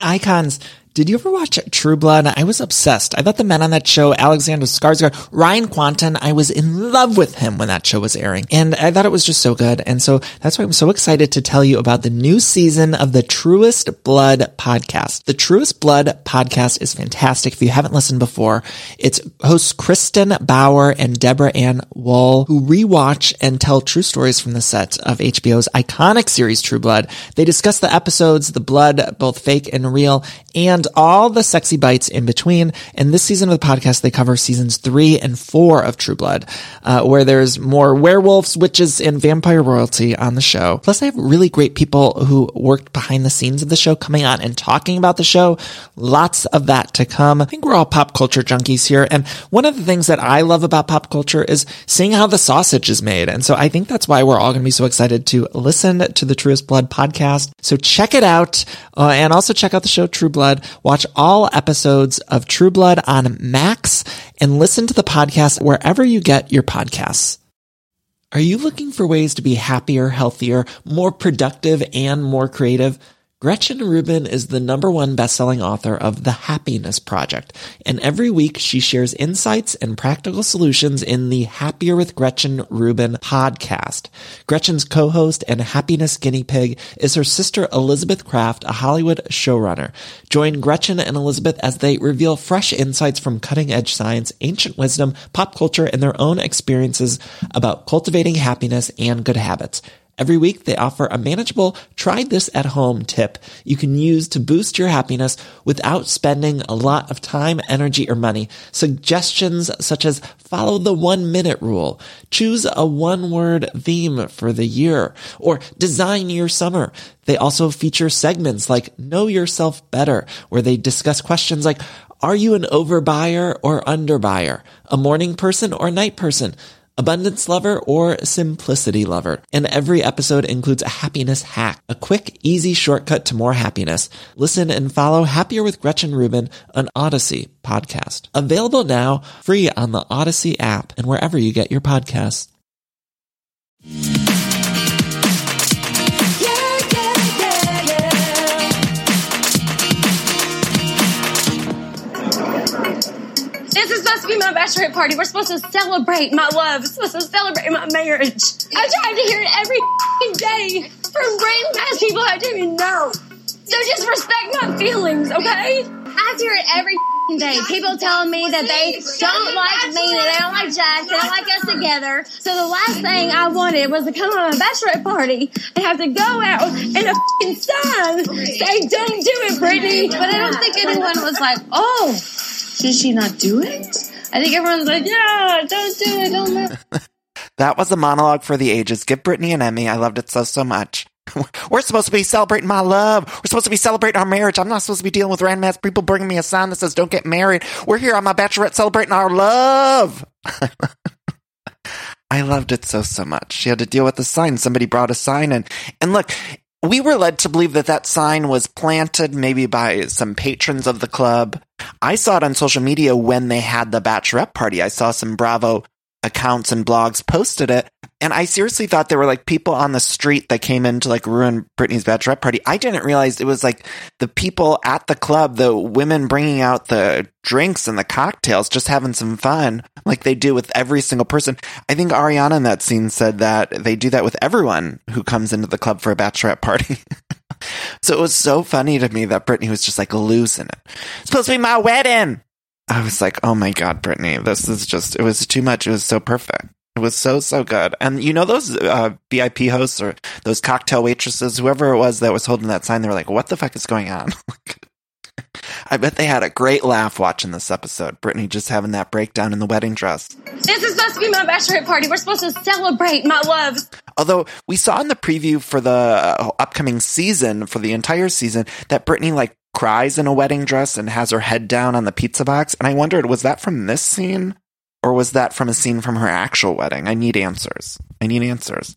Icons. Did you ever watch True Blood? I was obsessed. I thought the men on that show, Alexander Skarsgård, Ryan Kwanten, I was in love with him when that show was airing. And I thought it was just so good. And so that's why I'm so excited to tell you about the new season of the Truest Blood podcast. The Truest Blood podcast is fantastic. If you haven't listened before, it's hosts Kristin Bauer and Deborah Ann Woll, who rewatch and tell true stories from the set of HBO's iconic series True Blood. They discuss the episodes, the blood, both fake and real, and all the sexy bites in between. And this season of the podcast, they cover seasons three and four of True Blood, uh, where there's more werewolves, witches, and vampire royalty on the show. Plus, they have really great people who worked behind the scenes of the show coming on and talking about the show. Lots of that to come. I think we're all pop culture junkies here. And one of the things that I love about pop culture is seeing how the sausage is made. And so I think that's why we're all going to be so excited to listen to the Truest Blood podcast. So check it out. Uh, and also check out the show True Blood. Watch all episodes of True Blood on Max and listen to the podcast wherever you get your podcasts. Are you looking for ways to be happier, healthier, more productive, and more creative? Gretchen Rubin is the number one best-selling author of The Happiness Project, and every week she shares insights and practical solutions in the Happier with Gretchen Rubin podcast. Gretchen's co-host and happiness guinea pig is her sister Elizabeth Craft, a Hollywood showrunner. Join Gretchen and Elizabeth as they reveal fresh insights from cutting-edge science, ancient wisdom, pop culture, and their own experiences about cultivating happiness and good habits. Every week, they offer a manageable, try this at home tip you can use to boost your happiness without spending a lot of time, energy, or money. Suggestions such as follow the one minute rule, choose a one word theme for the year, or design your summer. They also feature segments like Know Yourself Better, where they discuss questions like, are you an overbuyer or underbuyer? A morning person or night person? Abundance lover, or simplicity lover. And every episode includes a happiness hack, a quick, easy shortcut to more happiness. Listen and follow Happier with Gretchen Rubin, an Odyssey podcast. Available now, free on the Odyssey app and wherever you get your podcasts. My bachelorette party. We're supposed to celebrate my love. We're supposed to celebrate my marriage. I try to hear it every day from grandmas people I don't even know. So just respect my feelings, okay? I have to hear it every day. People telling me that they don't like me, they don't like Jack, they don't like us together. So the last thing I wanted was to come on my bachelorette party and have to go out and a f***ing sign say, don't do it, Brittany. But I don't think anyone was like, oh, should she not do it? I think everyone's like, yeah, don't do it, don't let. That was a monologue for the ages. Give Brittany an Emmy. I loved it so, so much. We're supposed to be celebrating my love. We're supposed to be celebrating our marriage. I'm not supposed to be dealing with random ass people bringing me a sign that says don't get married. We're here on my bachelorette celebrating our love. I loved it so, so much. She had to deal with the sign. Somebody brought a sign and, and look, we were led to believe that that sign was planted maybe by some patrons of the club. I saw it on social media when they had the bachelorette party. I saw some Bravo accounts and blogs posted it. And I seriously thought there were like people on the street that came in to like ruin Brittany's bachelorette party. I didn't realize it was like the people at the club, the women bringing out the drinks and the cocktails, just having some fun like they do with every single person. I think Ariana in that scene said that they do that with everyone who comes into the club for a bachelorette party. so it was so funny to me that Brittany was just like losing it. It's supposed to be my wedding. I was like, oh my God, Brittany, this is just, it was too much. It was so perfect. It was so, so good. And you know, those uh, VIP hosts or those cocktail waitresses, whoever it was that was holding that sign, they were like, what the fuck is going on? I bet they had a great laugh watching this episode. Brittany just having that breakdown in the wedding dress. This is supposed to be my bachelorette party. We're supposed to celebrate my love. Although we saw in the preview for the uh, upcoming season, for the entire season, that Brittany like cries in a wedding dress and has her head down on the pizza box. And I wondered, was that from this scene or was that from a scene from her actual wedding? I need answers. I need answers.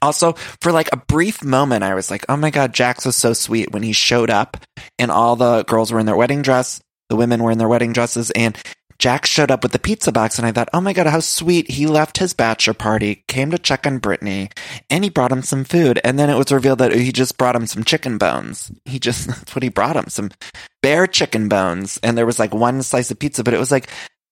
Also, for like a brief moment, I was like, oh my God, Jax was so sweet when he showed up and all the girls were in their wedding dress. The women were in their wedding dresses and Jax showed up with the pizza box and I thought, oh my God, how sweet. He left his bachelor party, came to check on Brittany, and he brought him some food. And then it was revealed that he just brought him some chicken bones. He just, that's what he brought him, some bare chicken bones. And there was like one slice of pizza, but it was like,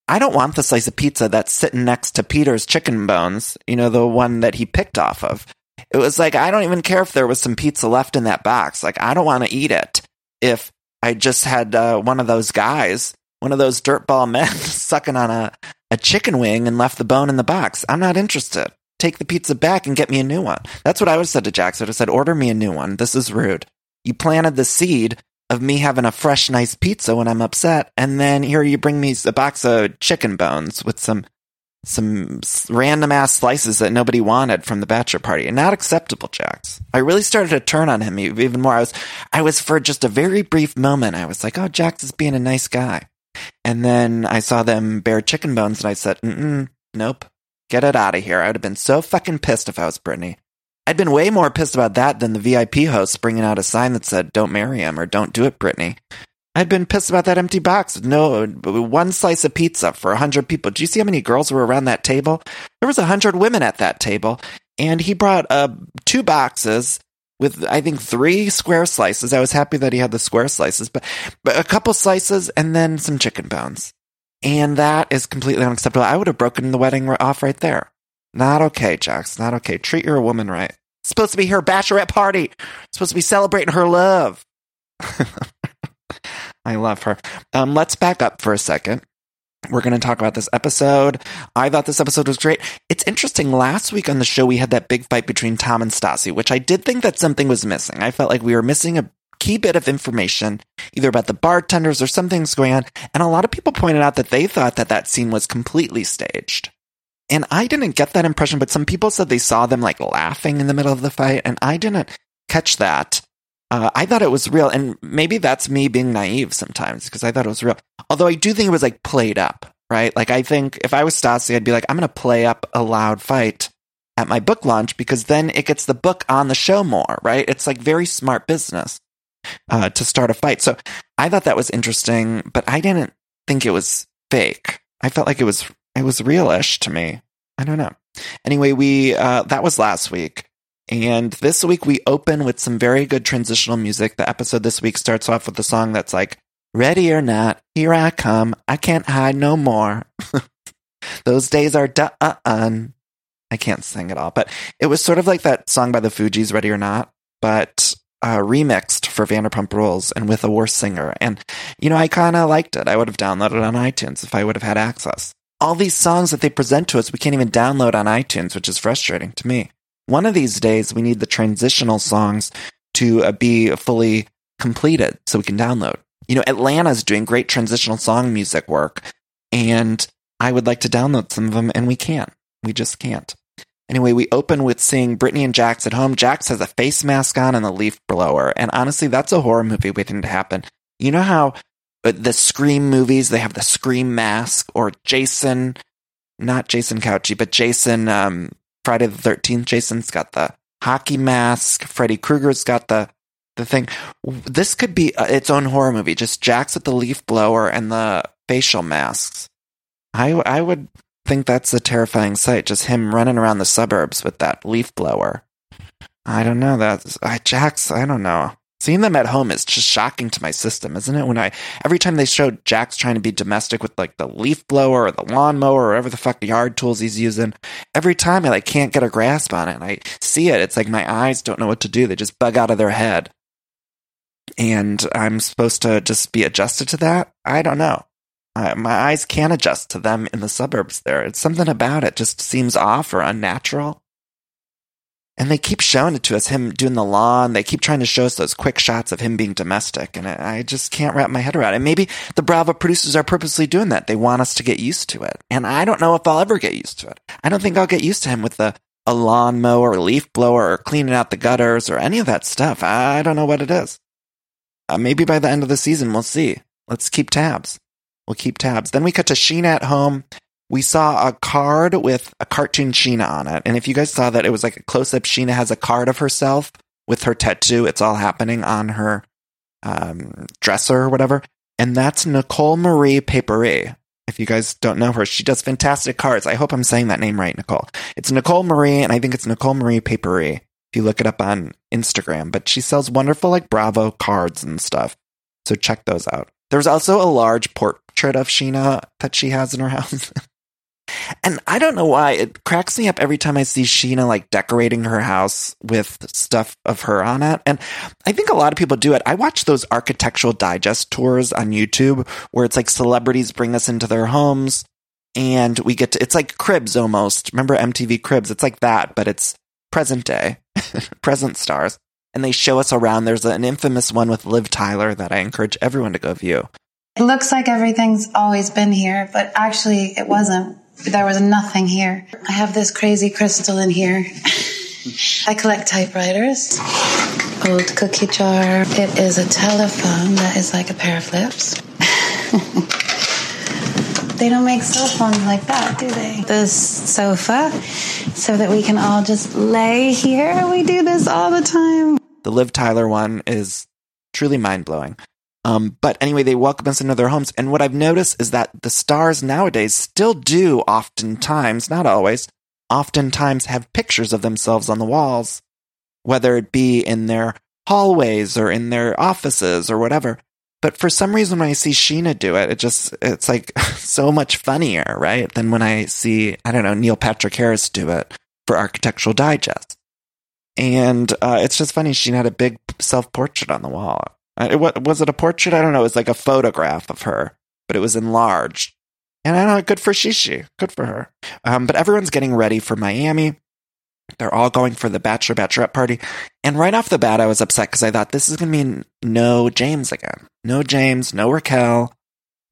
I don't want the slice of pizza that's sitting next to Peter's chicken bones, you know, the one that he picked off of. It was like, I don't even care if there was some pizza left in that box. Like, I don't want to eat it if I just had uh, one of those guys one of those dirtball men sucking on a, a chicken wing and left the bone in the box. I'm not interested. Take the pizza back and get me a new one. That's what I would have said to Jax. I would have said, order me a new one. This is rude. You planted the seed of me having a fresh, nice pizza when I'm upset. And then here you bring me a box of chicken bones with some, some random ass slices that nobody wanted from the bachelor party. And not acceptable, Jax. I really started to turn on him even more. I was, I was for just a very brief moment. I was like, oh, Jax is being a nice guy. And then I saw them bare chicken bones and I said, mm nope, get it out of here. I would have been so fucking pissed if I was Brittany. I'd been way more pissed about that than the VIP host bringing out a sign that said, don't marry him or don't do it, Brittany. I'd been pissed about that empty box no one slice of pizza for a hundred people. Do you see how many girls were around that table? There was a hundred women at that table, and he brought uh, two boxes with I think three square slices. I was happy that he had the square slices, but but a couple slices and then some chicken bones. And that is completely unacceptable. I would have broken the wedding off right there. Not okay, Jax. Not okay. Treat your woman right. It's supposed to be her bachelorette party. It's supposed to be celebrating her love. I love her. Um, let's back up for a second we're going to talk about this episode. I thought this episode was great. It's interesting. Last week on the show, we had that big fight between Tom and Stassi, which I did think that something was missing. I felt like we were missing a key bit of information, either about the bartenders or something's going on. And a lot of people pointed out that they thought that that scene was completely staged. And I didn't get that impression, but some people said they saw them like laughing in the middle of the fight. And I didn't catch that. Uh, I thought it was real, and maybe that's me being naive sometimes because I thought it was real. Although I do think it was like played up, right? Like I think if I was Stassi, I'd be like, I'm going to play up a loud fight at my book launch because then it gets the book on the show more, right? It's like very smart business uh, to start a fight. So I thought that was interesting, but I didn't think it was fake. I felt like it was it was realish to me. I don't know. Anyway, we uh, that was last week. And this week we open with some very good transitional music. The episode this week starts off with a song that's like, Ready or not, here I come. I can't hide no more. Those days are done. I can't sing at all, but it was sort of like that song by the Fugees, Ready or Not, but uh, remixed for Vanderpump Rules and with a worse singer. And, you know, I kind of liked it. I would have downloaded it on iTunes if I would have had access. All these songs that they present to us, we can't even download on iTunes, which is frustrating to me. One of these days, we need the transitional songs to uh, be fully completed so we can download. You know, Atlanta's doing great transitional song music work, and I would like to download some of them, and we can't. We just can't. Anyway, we open with seeing Brittany and Jax at home. Jax has a face mask on and a leaf blower. And honestly, that's a horror movie waiting to happen. You know how uh, the Scream movies, they have the Scream mask or Jason, not Jason Couchy, but Jason, um, Friday the 13th, Jason's got the hockey mask. Freddy Krueger's got the, the thing. This could be uh, its own horror movie. Just Jax with the leaf blower and the facial masks. I, I would think that's a terrifying sight. Just him running around the suburbs with that leaf blower. I don't know. That's I, Jax. I don't know. Seeing them at home is just shocking to my system, isn't it? When I every time they show Jax trying to be domestic with like the leaf blower or the lawnmower or whatever the fuck yard tools he's using, every time I like can't get a grasp on it. And I see it, it's like my eyes don't know what to do. They just bug out of their head. And I'm supposed to just be adjusted to that? I don't know. I, my eyes can't adjust to them in the suburbs there. It's something about it just seems off or unnatural. And they keep showing it to us, him doing the lawn. They keep trying to show us those quick shots of him being domestic. And I just can't wrap my head around it. Maybe the Bravo producers are purposely doing that. They want us to get used to it. And I don't know if I'll ever get used to it. I don't think I'll get used to him with the a lawnmower, or leaf blower, or cleaning out the gutters, or any of that stuff. I don't know what it is. Uh, maybe by the end of the season, we'll see. Let's keep tabs. We'll keep tabs. Then we cut to Sheena at home. We saw a card with a cartoon Sheena on it. And if you guys saw that, it was like a close up. Sheena has a card of herself with her tattoo. It's all happening on her um, dresser or whatever. And that's Nicole Marie Papery. If you guys don't know her, she does fantastic cards. I hope I'm saying that name right, Nicole. It's Nicole Marie, and I think it's Nicole Marie Papery if you look it up on Instagram. But she sells wonderful like Bravo cards and stuff. So check those out. There's also a large portrait of Sheena that she has in her house. And I don't know why it cracks me up every time I see Sheena like decorating her house with stuff of her on it. And I think a lot of people do it. I watch those architectural digest tours on YouTube where it's like celebrities bring us into their homes and we get to, it's like Cribs almost. Remember MTV Cribs? It's like that, but it's present day, present stars. And they show us around. There's an infamous one with Liv Tyler that I encourage everyone to go view. It looks like everything's always been here, but actually it wasn't there was nothing here. I have this crazy crystal in here. I collect typewriters, old cookie jar. It is a telephone that is like a pair of flips. they don't make cell phones like that, do they? This sofa, so that we can all just lay here. We do this all the time. The Liv Tyler one is truly mind blowing. Um, but anyway, they welcome us into their homes. And what I've noticed is that the stars nowadays still do oftentimes, not always, oftentimes have pictures of themselves on the walls, whether it be in their hallways or in their offices or whatever. But for some reason, when I see Sheena do it, it just, it's like so much funnier, right? Than when I see, I don't know, Neil Patrick Harris do it for Architectural Digest. And uh, it's just funny. She had a big self portrait on the wall. Uh, it, was it a portrait? I don't know. It was like a photograph of her, but it was enlarged. And I don't know, good for Shishi. Good for her. Um, but everyone's getting ready for Miami. They're all going for the bachelor bachelorette party. And right off the bat, I was upset because I thought this is going to mean no James again. No James, no Raquel.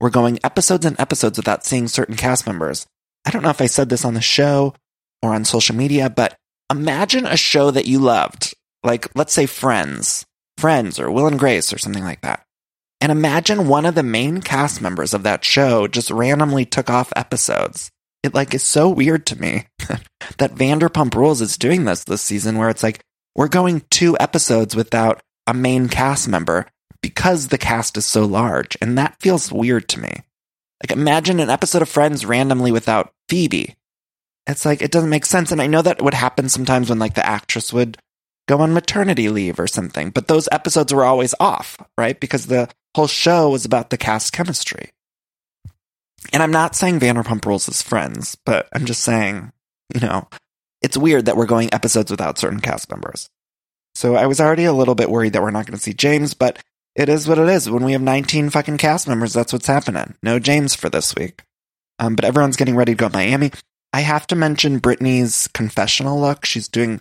We're going episodes and episodes without seeing certain cast members. I don't know if I said this on the show or on social media, but imagine a show that you loved, like let's say Friends, Friends or Will and Grace or something like that. And imagine one of the main cast members of that show just randomly took off episodes. It like is so weird to me that Vanderpump Rules is doing this this season where it's like we're going two episodes without a main cast member because the cast is so large and that feels weird to me. Like imagine an episode of Friends randomly without Phoebe. It's like it doesn't make sense and I know that would happen sometimes when like the actress would go on maternity leave or something. But those episodes were always off, right? Because the whole show was about the cast chemistry. And I'm not saying Vanderpump Rules is friends, but I'm just saying, you know, it's weird that we're going episodes without certain cast members. So I was already a little bit worried that we're not going to see James, but it is what it is. When we have 19 fucking cast members, that's what's happening. No James for this week. Um, but everyone's getting ready to go to Miami. I have to mention Brittany's confessional look. She's doing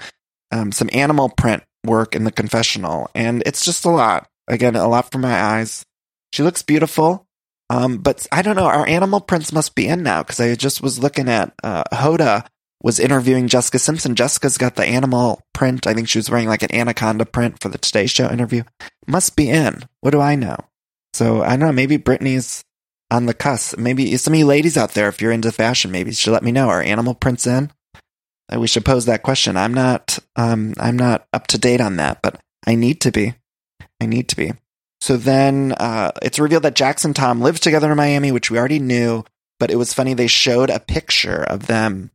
um, some animal print work in the confessional, and it's just a lot. Again, a lot for my eyes. She looks beautiful, um, but I don't know. Our animal prints must be in now because I just was looking at uh, Hoda was interviewing Jessica Simpson. Jessica's got the animal print. I think she was wearing like an anaconda print for the Today Show interview. Must be in. What do I know? So I don't know. Maybe Brittany's on the cusp. Maybe some of you ladies out there, if you're into fashion, maybe you should let me know. Are animal prints in? we should pose that question. I'm not, um, I'm not up to date on that, but I need to be. I need to be. So then uh, it's revealed that and Tom lived together in Miami, which we already knew. But it was funny. They showed a picture of them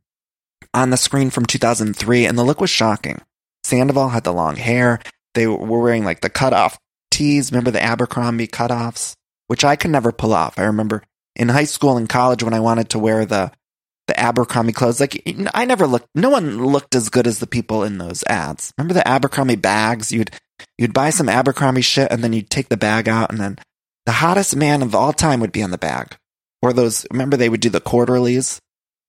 on the screen from 2003, and the look was shocking. Sandoval had the long hair. They were wearing like the cutoff tees. Remember the Abercrombie cutoffs, which I could never pull off. I remember in high school and college when I wanted to wear the the Abercrombie clothes. Like I never looked. No one looked as good as the people in those ads. Remember the Abercrombie bags? You'd you'd buy some Abercrombie shit and then you'd take the bag out and then the hottest man of all time would be on the bag. Or those. Remember they would do the quarterlies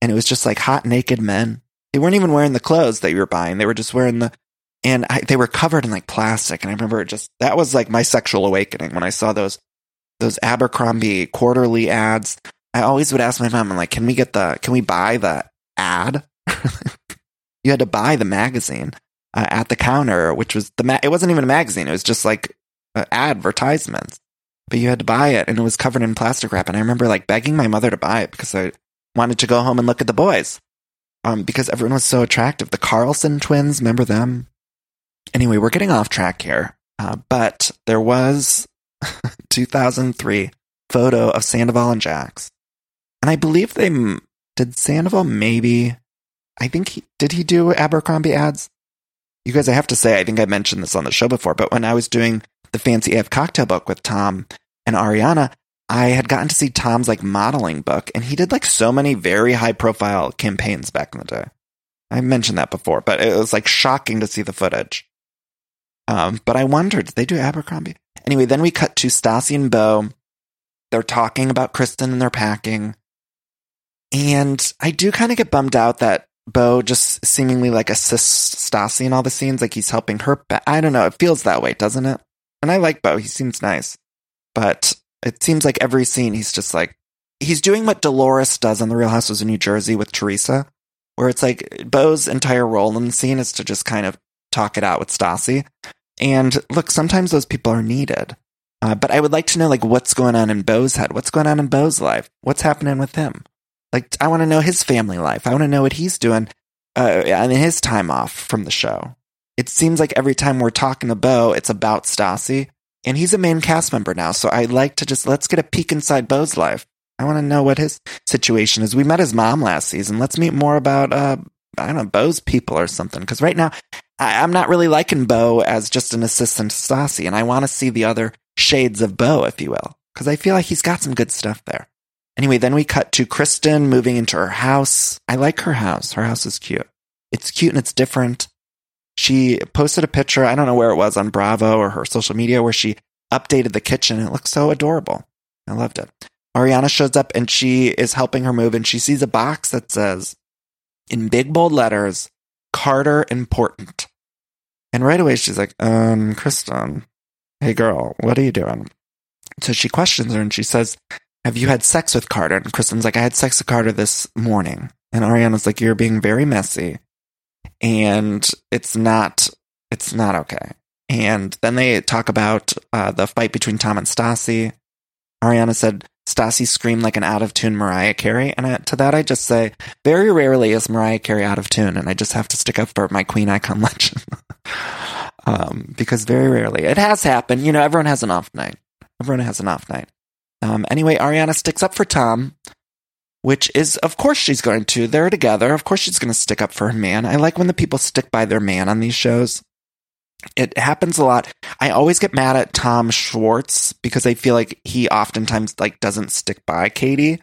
and it was just like hot naked men. They weren't even wearing the clothes that you were buying. They were just wearing the and I, they were covered in like plastic. And I remember just that was like my sexual awakening when I saw those those Abercrombie quarterly ads. I always would ask my mom, I'm like, can we get the, can we buy the ad? you had to buy the magazine uh, at the counter, which was the ma- it wasn't even a magazine. It was just like uh, advertisements, but you had to buy it, and it was covered in plastic wrap. And I remember like begging my mother to buy it because I wanted to go home and look at the boys, um, because everyone was so attractive. The Carlson twins, remember them? Anyway, we're getting off track here, uh, but there was 2003 photo of Sandoval and Jax, and I believe they did Sandoval maybe. I think he did he do Abercrombie ads? You guys, I have to say, I think I mentioned this on the show before, but when I was doing the Fancy AF cocktail book with Tom and Ariana, I had gotten to see Tom's like modeling book, and he did like so many very high profile campaigns back in the day. I mentioned that before, but it was like shocking to see the footage. Um, but I wondered, did they do Abercrombie? Anyway, then we cut to Stassi and Beau. They're talking about Kristen and they're packing. And I do kind of get bummed out that Beau just seemingly like assists Stassi in all the scenes, like he's helping her. But I don't know. It feels that way, doesn't it? And I like Beau; He seems nice. But it seems like every scene he's just like, he's doing what Dolores does on The Real Housewives of New Jersey with Teresa, where it's like Beau's entire role in the scene is to just kind of talk it out with Stassi. And look, sometimes those people are needed. Uh, but I would like to know, like, what's going on in Beau's head? What's going on in Beau's life? What's happening with him? Like, I want to know his family life. I want to know what he's doing uh, in his time off from the show. It seems like every time we're talking to Beau, it's about Stassi. And he's a main cast member now. So I'd like to just, let's get a peek inside Beau's life. I want to know what his situation is. We met his mom last season. Let's meet more about, uh, I don't know, Beau's people or something. Because right now, I, am not really liking Beau as just an assistant to Stassi. And I want to see the other shades of Beau, if you will. Because I feel like he's got some good stuff there. Anyway, then we cut to Kristen moving into her house. I like her house. Her house is cute. It's cute and it's different. She posted a picture, I don't know where it was on Bravo or her social media, where she updated the kitchen. It looks so adorable. I loved it. Ariana shows up and she is helping her move and she sees a box that says, in big bold letters, Carter important. And right away she's like, um, Kristen, hey girl, what are you doing? So she questions her and she says, have you had sex with Carter? And Kristen's like, I had sex with Carter this morning. And Ariana's like, you're being very messy. And it's not, it's not okay. And then they talk about uh, the fight between Tom and Stassi. Ariana said, Stassi screamed like an out of tune Mariah Carey. And I, to that, I just say, very rarely is Mariah Carey out of tune. And I just have to stick up for my queen icon legend. um, because very rarely it has happened. You know, everyone has an off night. Everyone has an off night. Um, anyway, Ariana sticks up for Tom, which is, of course, she's going to. They're together. Of course, she's going to stick up for her man. I like when the people stick by their man on these shows. It happens a lot. I always get mad at Tom Schwartz because I feel like he oftentimes like doesn't stick by Katie,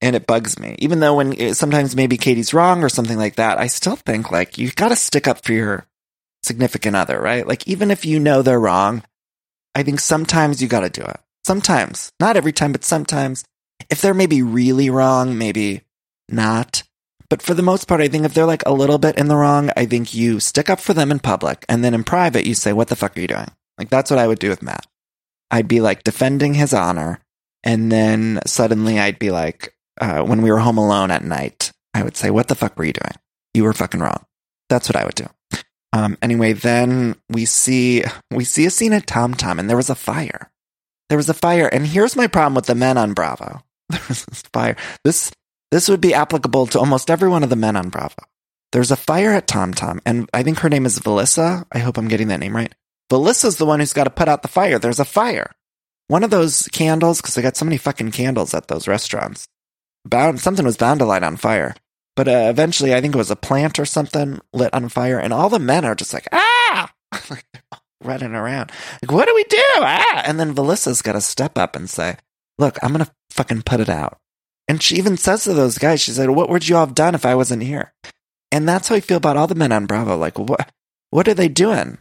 and it bugs me. Even though when it, sometimes maybe Katie's wrong or something like that, I still think like you've got to stick up for your significant other, right? Like even if you know they're wrong, I think sometimes you got to do it. Sometimes, not every time, but sometimes. If they're maybe really wrong, maybe not. But for the most part, I think if they're like a little bit in the wrong, I think you stick up for them in public and then in private, you say, what the fuck are you doing? Like that's what I would do with Matt. I'd be like defending his honor. And then suddenly I'd be like, uh, when we were home alone at night, I would say, what the fuck were you doing? You were fucking wrong. That's what I would do. Um, anyway, then we see, we see a scene at Tom Tom and there was a fire. There was a fire, and here's my problem with the men on Bravo. There was this fire. This this would be applicable to almost every one of the men on Bravo. There's a fire at Tom Tom, and I think her name is Valissa. I hope I'm getting that name right. Valissa's the one who's got to put out the fire. There's a fire. One of those candles, because they got so many fucking candles at those restaurants. Bound something was bound to light on fire. But uh, eventually, I think it was a plant or something lit on fire, and all the men are just like, ah! running around. Like, what do we do? Ah! And then Valissa's got to step up and say, look, I'm going to fucking put it out. And she even says to those guys, she said, what would you all have done if I wasn't here? And that's how I feel about all the men on Bravo. Like, what, what are they doing?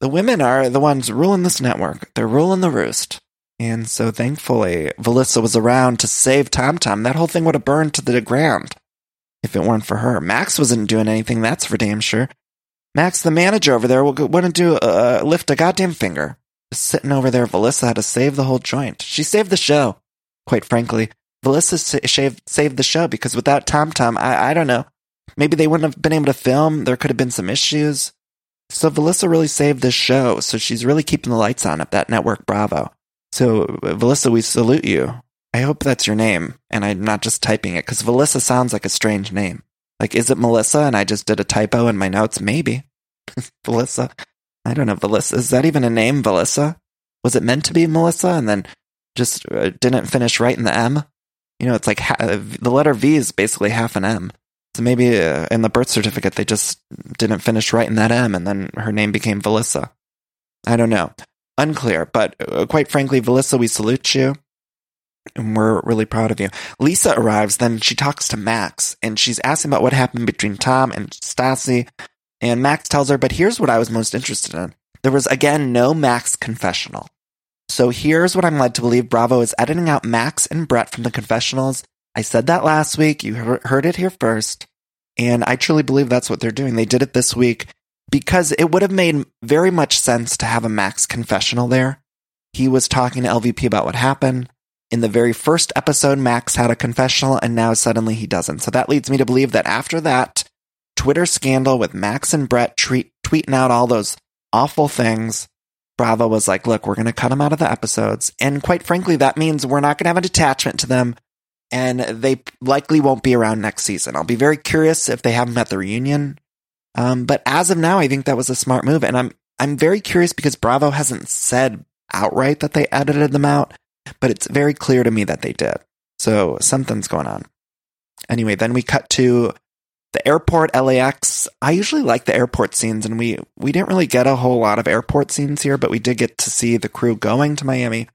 The women are the ones ruling this network. They're ruling the roost. And so thankfully, Valissa was around to save Tom Tom. That whole thing would have burned to the ground if it weren't for her. Max wasn't doing anything, that's for damn sure. Max, the manager over there, wouldn't do uh, lift a goddamn finger. Sitting over there, Valissa had to save the whole joint. She saved the show. Quite frankly, Valissa saved saved the show because without Tom Tom, I, I don't know. Maybe they wouldn't have been able to film. There could have been some issues. So Vilissa really saved this show. So she's really keeping the lights on at that network Bravo. So Vilissa, we salute you. I hope that's your name and I'm not just typing it because Vilissa sounds like a strange name. Like, is it Melissa and I just did a typo in my notes? Maybe. Vilissa. I don't know. Melissa. Is that even a name, Melissa? Was it meant to be Melissa and then just uh, didn't finish right in the M? You know, it's like ha- the letter V is basically half an M. So maybe uh, in the birth certificate they just didn't finish in that M and then her name became Vilissa. I don't know. Unclear, but uh, quite frankly, Vilissa, we salute you. And we're really proud of you. Lisa arrives, then she talks to Max, and she's asking about what happened between Tom and Stassi. And Max tells her, but here's what I was most interested in. There was again no Max confessional. So here's what I'm led to believe Bravo is editing out Max and Brett from the confessionals. I said that last week. You heard it here first. And I truly believe that's what they're doing. They did it this week because it would have made very much sense to have a Max confessional there. He was talking to LVP about what happened. In the very first episode, Max had a confessional and now suddenly he doesn't. So that leads me to believe that after that Twitter scandal with Max and Brett tweet, tweeting out all those awful things, Bravo was like, look, we're going to cut them out of the episodes. And quite frankly, that means we're not going to have an attachment to them and they likely won't be around next season. I'll be very curious if they have them at the reunion. Um, but as of now, I think that was a smart move. And I'm, I'm very curious because Bravo hasn't said outright that they edited them out but it's very clear to me that they did. So something's going on. Anyway, then we cut to the airport LAX. I usually like the airport scenes and we we didn't really get a whole lot of airport scenes here, but we did get to see the crew going to Miami.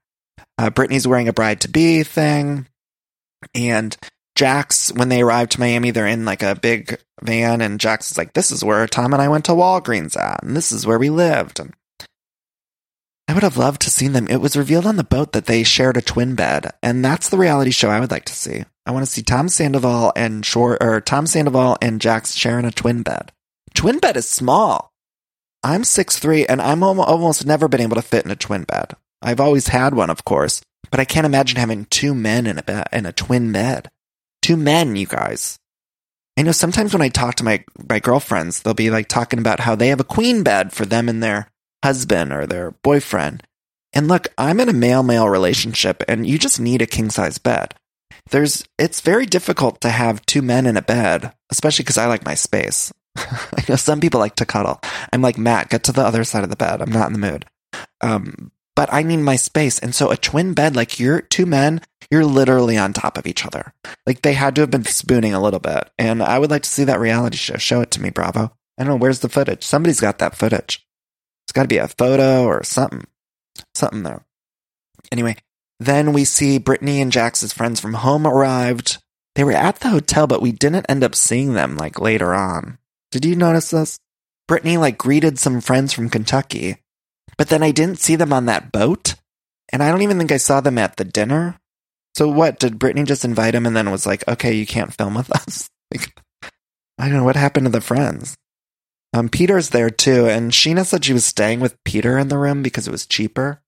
Uh, Brittany's wearing a bride to be thing and Jax, when they arrive to Miami, they're in like a big van, and Jax is like, "This is where Tom and I went to Walgreens at, and this is where we lived." And I would have loved to see them. It was revealed on the boat that they shared a twin bed, and that's the reality show I would like to see. I want to see Tom Sandoval and Shore or Tom Sandoval and Jax sharing a twin bed. Twin bed is small. I'm six three, and I'm almost never been able to fit in a twin bed. I've always had one, of course, but I can't imagine having two men in a bed in a twin bed. Two men, you guys. I know sometimes when I talk to my my girlfriends, they'll be like talking about how they have a queen bed for them and their husband or their boyfriend. And look, I'm in a male male relationship and you just need a king size bed. There's, it's very difficult to have two men in a bed, especially because I like my space. I know some people like to cuddle. I'm like, Matt, get to the other side of the bed. I'm not in the mood. Um, but I need my space. And so a twin bed, like you're two men, you're literally on top of each other. Like they had to have been spooning a little bit. And I would like to see that reality show. Show it to me, Bravo. I don't know. Where's the footage? Somebody's got that footage. It's got to be a photo or something. Something there. Anyway, then we see Brittany and Jax's friends from home arrived. They were at the hotel, but we didn't end up seeing them like later on. Did you notice this? Brittany like greeted some friends from Kentucky, but then I didn't see them on that boat. And I don't even think I saw them at the dinner. So what? Did Brittany just invite him and then was like, okay, you can't film with us? like, I don't know what happened to the friends. Um, Peter's there too, and Sheena said she was staying with Peter in the room because it was cheaper.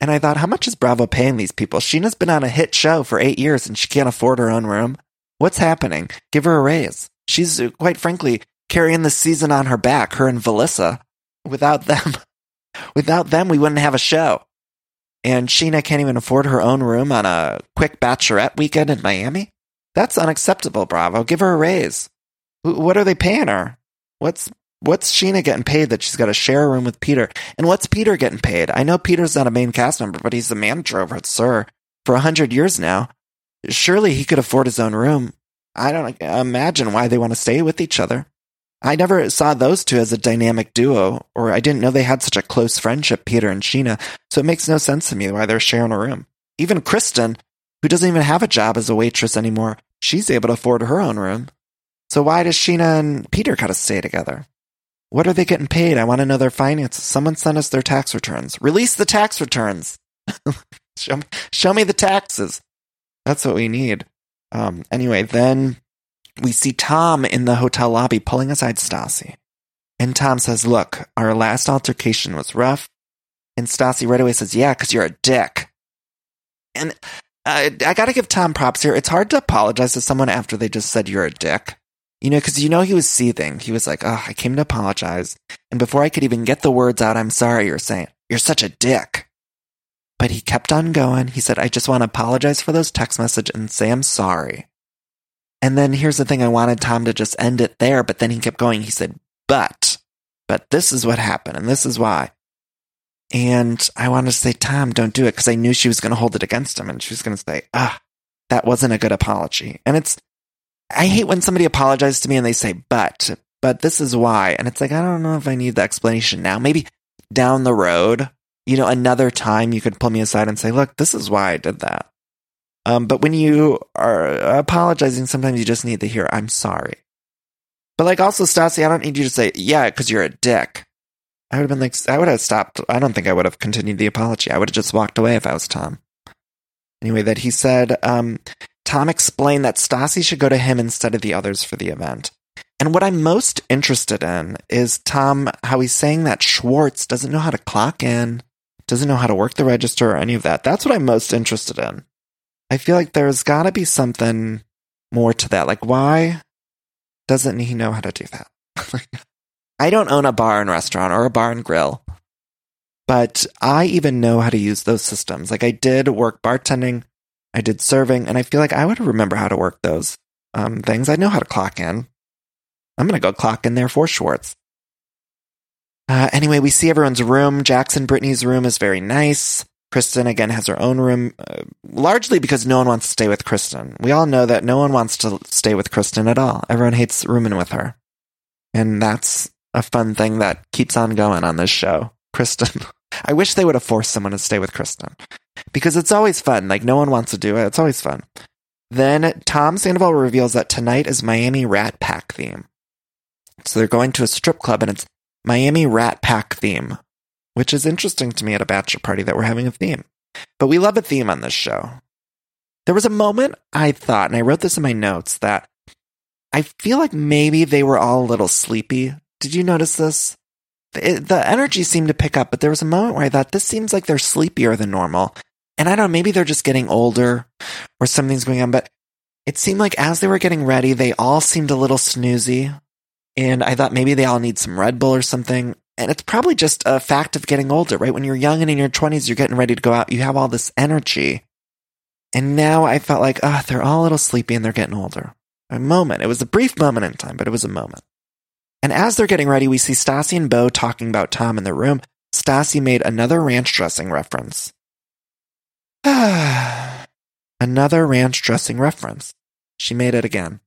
And I thought, how much is Bravo paying these people? Sheena's been on a hit show for eight years and she can't afford her own room. What's happening? Give her a raise. She's, uh, quite frankly, carrying the season on her back, her and Vilissa. Without them, without them, we wouldn't have a show. And Sheena can't even afford her own room on a quick bachelorette weekend in Miami? That's unacceptable, Bravo. Give her a raise. What are they paying her? What's What's Sheena getting paid that she's got to share a room with Peter? And what's Peter getting paid? I know Peter's not a main cast member, but he's the manager over at SUR for a hundred years now. Surely he could afford his own room. I don't imagine why they want to stay with each other. I never saw those two as a dynamic duo, or I didn't know they had such a close friendship, Peter and Sheena, so it makes no sense to me why they're sharing a room. Even Kristen, who doesn't even have a job as a waitress anymore, she's able to afford her own room. So why does Sheena and Peter gotta stay together? What are they getting paid? I want to know their finances. Someone sent us their tax returns. Release the tax returns. show, me, show me the taxes. That's what we need. Um, anyway, then we see Tom in the hotel lobby pulling aside Stassi. And Tom says, Look, our last altercation was rough. And Stassi right away says, Yeah, because you're a dick. And I gotta give Tom props here. It's hard to apologize to someone after they just said you're a dick. You know, because you know he was seething. He was like, oh, I came to apologize. And before I could even get the words out, I'm sorry, you're saying, you're such a dick. But he kept on going. He said, I just want to apologize for those text messages and say I'm sorry. And then here's the thing I wanted Tom to just end it there, but then he kept going. He said, but, but this is what happened and this is why. And I wanted to say, Tom, don't do it because I knew she was going to hold it against him and she was going to say, ah, that wasn't a good apology. And it's, I hate when somebody apologizes to me and they say, but, but this is why. And it's like, I don't know if I need the explanation now. Maybe down the road, you know, another time you could pull me aside and say, look, this is why I did that. Um, but when you are apologizing, sometimes you just need to hear, I'm sorry. But like also, Stassi, I don't need you to say, yeah, because you're a dick. I would have been like, I would have stopped. I don't think I would have continued the apology. I would have just walked away if I was Tom. Anyway, that he said, um, Tom explained that Stassi should go to him instead of the others for the event. And what I'm most interested in is Tom, how he's saying that Schwartz doesn't know how to clock in, doesn't know how to work the register or any of that. That's what I'm most interested in. I feel like there's gotta be something more to that. Like, why doesn't he know how to do that? I don't own a bar and restaurant or a bar and grill, but I even know how to use those systems. Like I did work bartending, I did serving, and I feel like I would remember how to work those um, things. I know how to clock in. I'm going to go clock in there for Schwartz. Uh, anyway, we see everyone's room. Jax and Brittany's room is very nice. Kristen again has her own room, uh, largely because no one wants to stay with Kristen. We all know that no one wants to stay with Kristen at all. Everyone hates rooming with her. And that's a fun thing that keeps on going on this show. Kristen. I wish they would have forced someone to stay with Kristen because it's always fun. Like no one wants to do it. It's always fun. Then Tom Sandoval reveals that tonight is Miami Rat Pack theme. So they're going to a strip club and it's Miami Rat Pack theme, which is interesting to me at a bachelor party that we're having a theme. But we love a theme on this show. There was a moment I thought, and I wrote this in my notes, that I feel like maybe they were all a little sleepy. Did you notice this? It, the energy seemed to pick up, but there was a moment where I thought this seems like they're sleepier than normal. And I don't know, maybe they're just getting older or something's going on, but it seemed like as they were getting ready, they all seemed a little snoozy. And I thought maybe they all need some Red Bull or something. And it's probably just a fact of getting older, right? When you're young and in your 20s, you're getting ready to go out, you have all this energy. And now I felt like, ah, oh, they're all a little sleepy and they're getting older. A moment. It was a brief moment in time, but it was a moment. And as they're getting ready, we see Stassi and Beau talking about Tom in the room. Stassi made another ranch dressing reference. another ranch dressing reference. She made it again.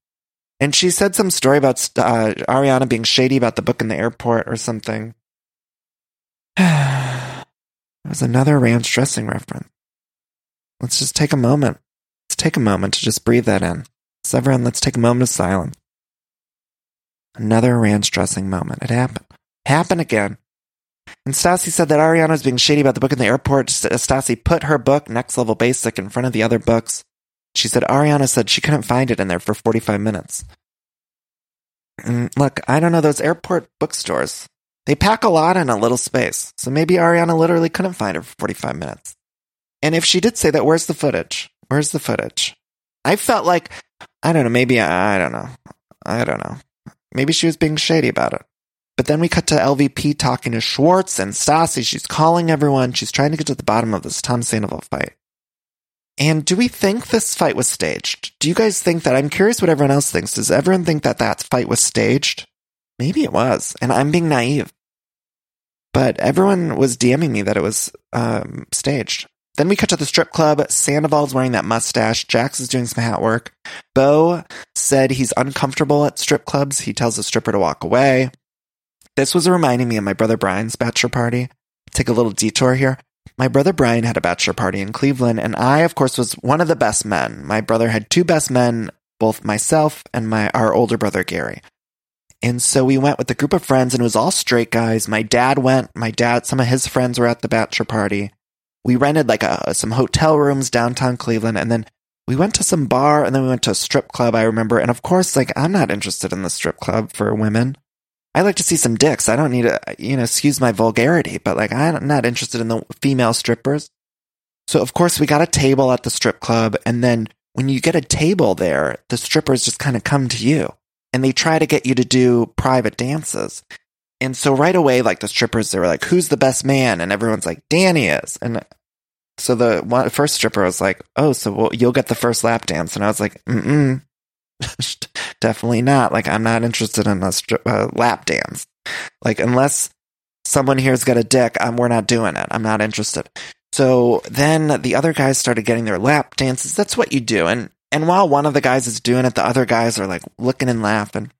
And she said some story about uh, Ariana being shady about the book in the airport or something. it was another ranch dressing reference. Let's just take a moment. Let's take a moment to just breathe that in. So everyone, let's take a moment of silence. Another ranch dressing moment. It happened. Happened again. And Stassi said that Ariana was being shady about the book in the airport. Uh, Stassi put her book, Next Level Basic, in front of the other books. She said Ariana said she couldn't find it in there for 45 minutes. And look, I don't know those airport bookstores. They pack a lot in a little space. So maybe Ariana literally couldn't find it for 45 minutes. And if she did say that, where's the footage? Where's the footage? I felt like, I don't know, maybe, I don't know. I don't know. Maybe she was being shady about it. But then we cut to LVP talking to Schwartz and Stassi. She's calling everyone. She's trying to get to the bottom of this Tom Sandoval fight. And do we think this fight was staged? Do you guys think that? I'm curious what everyone else thinks. Does everyone think that that fight was staged? Maybe it was, and I'm being naive. But everyone was DMing me that it was um, staged. Then we cut to the strip club. Sandoval's wearing that mustache. Jax is doing some hat work. Beau said he's uncomfortable at strip clubs. He tells the stripper to walk away. This was reminding me of my brother Brian's bachelor party. Take a little detour here. My brother Brian had a bachelor party in Cleveland, and I, of course, was one of the best men. My brother had two best men, both myself and my our older brother Gary. And so we went with a group of friends, and it was all straight guys. My dad went. My dad, some of his friends were at the bachelor party. We rented like a, some hotel rooms downtown Cleveland, and then we went to some bar, and then we went to a strip club. I remember, and of course, like I'm not interested in the strip club for women. I like to see some dicks. I don't need to, you know, excuse my vulgarity, but like I'm not interested in the female strippers. So of course we got a table at the strip club and then when you get a table there, the strippers just kind of come to you. and they try to get you to do private dances. And so right away, like the strippers, they were like, who's the best man? And everyone's like, Danny is. And so the one, first stripper was like, oh, so well, you'll get the first lap dance. And I was like, mm definitely not. Like, I'm not interested in a stri- uh, lap dance. Like, unless someone here's got a dick, I'm, we're not doing it. I'm not interested. So then the other guys started getting their lap dances. That's what you do. And, and while one of the guys is doing it, the other guys are like looking and laughing.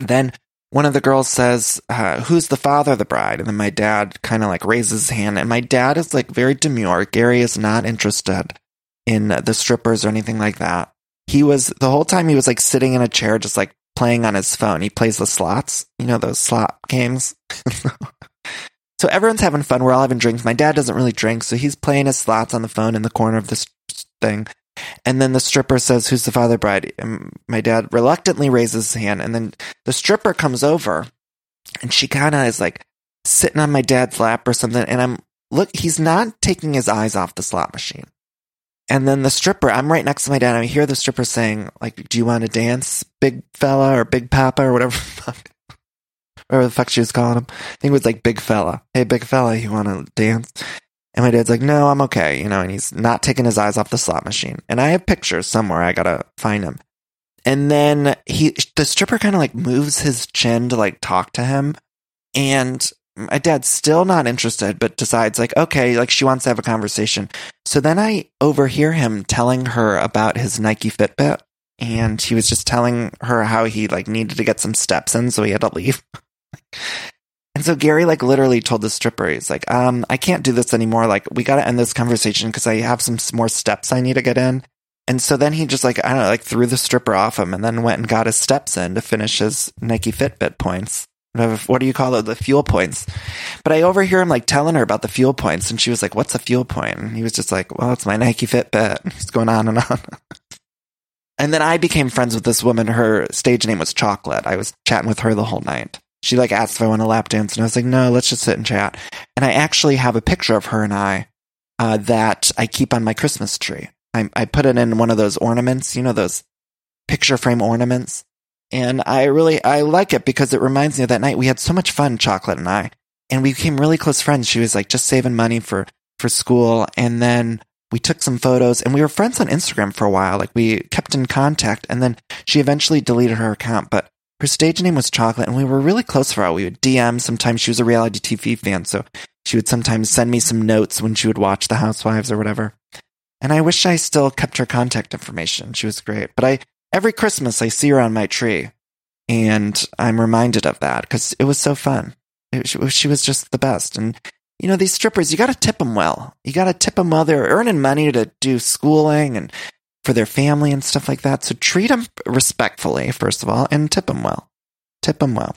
Then one of the girls says, uh, who's the father of the bride? And then my dad kind of like raises his hand and my dad is like very demure. Gary is not interested in the strippers or anything like that. He was the whole time he was like sitting in a chair, just like playing on his phone. He plays the slots, you know, those slot games. so everyone's having fun. We're all having drinks. My dad doesn't really drink. So he's playing his slots on the phone in the corner of this thing. And then the stripper says, Who's the father bride? And my dad reluctantly raises his hand. And then the stripper comes over and she kind of is like sitting on my dad's lap or something. And I'm, look, he's not taking his eyes off the slot machine. And then the stripper, I'm right next to my dad. I hear the stripper saying, like, do you want to dance, big fella or big papa or whatever Whatever the fuck she was calling him. I think it was like big fella. Hey, big fella, you want to dance? And my dad's like, no, I'm okay, you know, and he's not taking his eyes off the slot machine. And I have pictures somewhere. I gotta find them. And then he, the stripper kind of like moves his chin to like talk to him. And my dad's still not interested, but decides like, okay, like she wants to have a conversation. So then I overhear him telling her about his Nike Fitbit. And he was just telling her how he like needed to get some steps in, so he had to leave. And so Gary like literally told the stripper, he's like, um, I can't do this anymore. Like we got to end this conversation because I have some more steps I need to get in. And so then he just like, I don't know, like threw the stripper off him and then went and got his steps in to finish his Nike Fitbit points. What do you call it? The fuel points. But I overhear him like telling her about the fuel points and she was like, what's a fuel point? And he was just like, well, it's my Nike Fitbit. He's going on and on. and then I became friends with this woman. Her stage name was Chocolate. I was chatting with her the whole night she like asked if I want a lap dance, and I was like, no, let's just sit and chat. And I actually have a picture of her and I uh, that I keep on my Christmas tree. I, I put it in one of those ornaments, you know, those picture frame ornaments. And I really, I like it because it reminds me of that night we had so much fun, Chocolate and I, and we became really close friends. She was like just saving money for, for school. And then we took some photos and we were friends on Instagram for a while. Like we kept in contact and then she eventually deleted her account, but her stage name was Chocolate, and we were really close for a while. We would DM. Sometimes she was a reality TV fan, so she would sometimes send me some notes when she would watch The Housewives or whatever. And I wish I still kept her contact information. She was great. But I every Christmas I see her on my tree, and I'm reminded of that because it was so fun. It, she, she was just the best. And you know, these strippers, you got to tip them well. You got to tip them while they're earning money to do schooling and for their family and stuff like that. So treat them respectfully, first of all, and tip them well. Tip them well.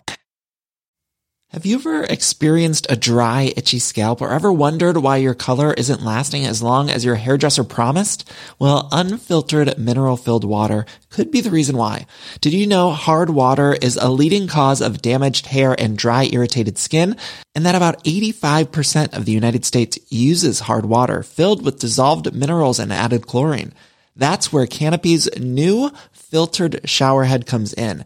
Have you ever experienced a dry, itchy scalp or ever wondered why your color isn't lasting as long as your hairdresser promised? Well, unfiltered mineral filled water could be the reason why. Did you know hard water is a leading cause of damaged hair and dry, irritated skin? And that about 85% of the United States uses hard water filled with dissolved minerals and added chlorine. That's where Canopy's new filtered shower head comes in.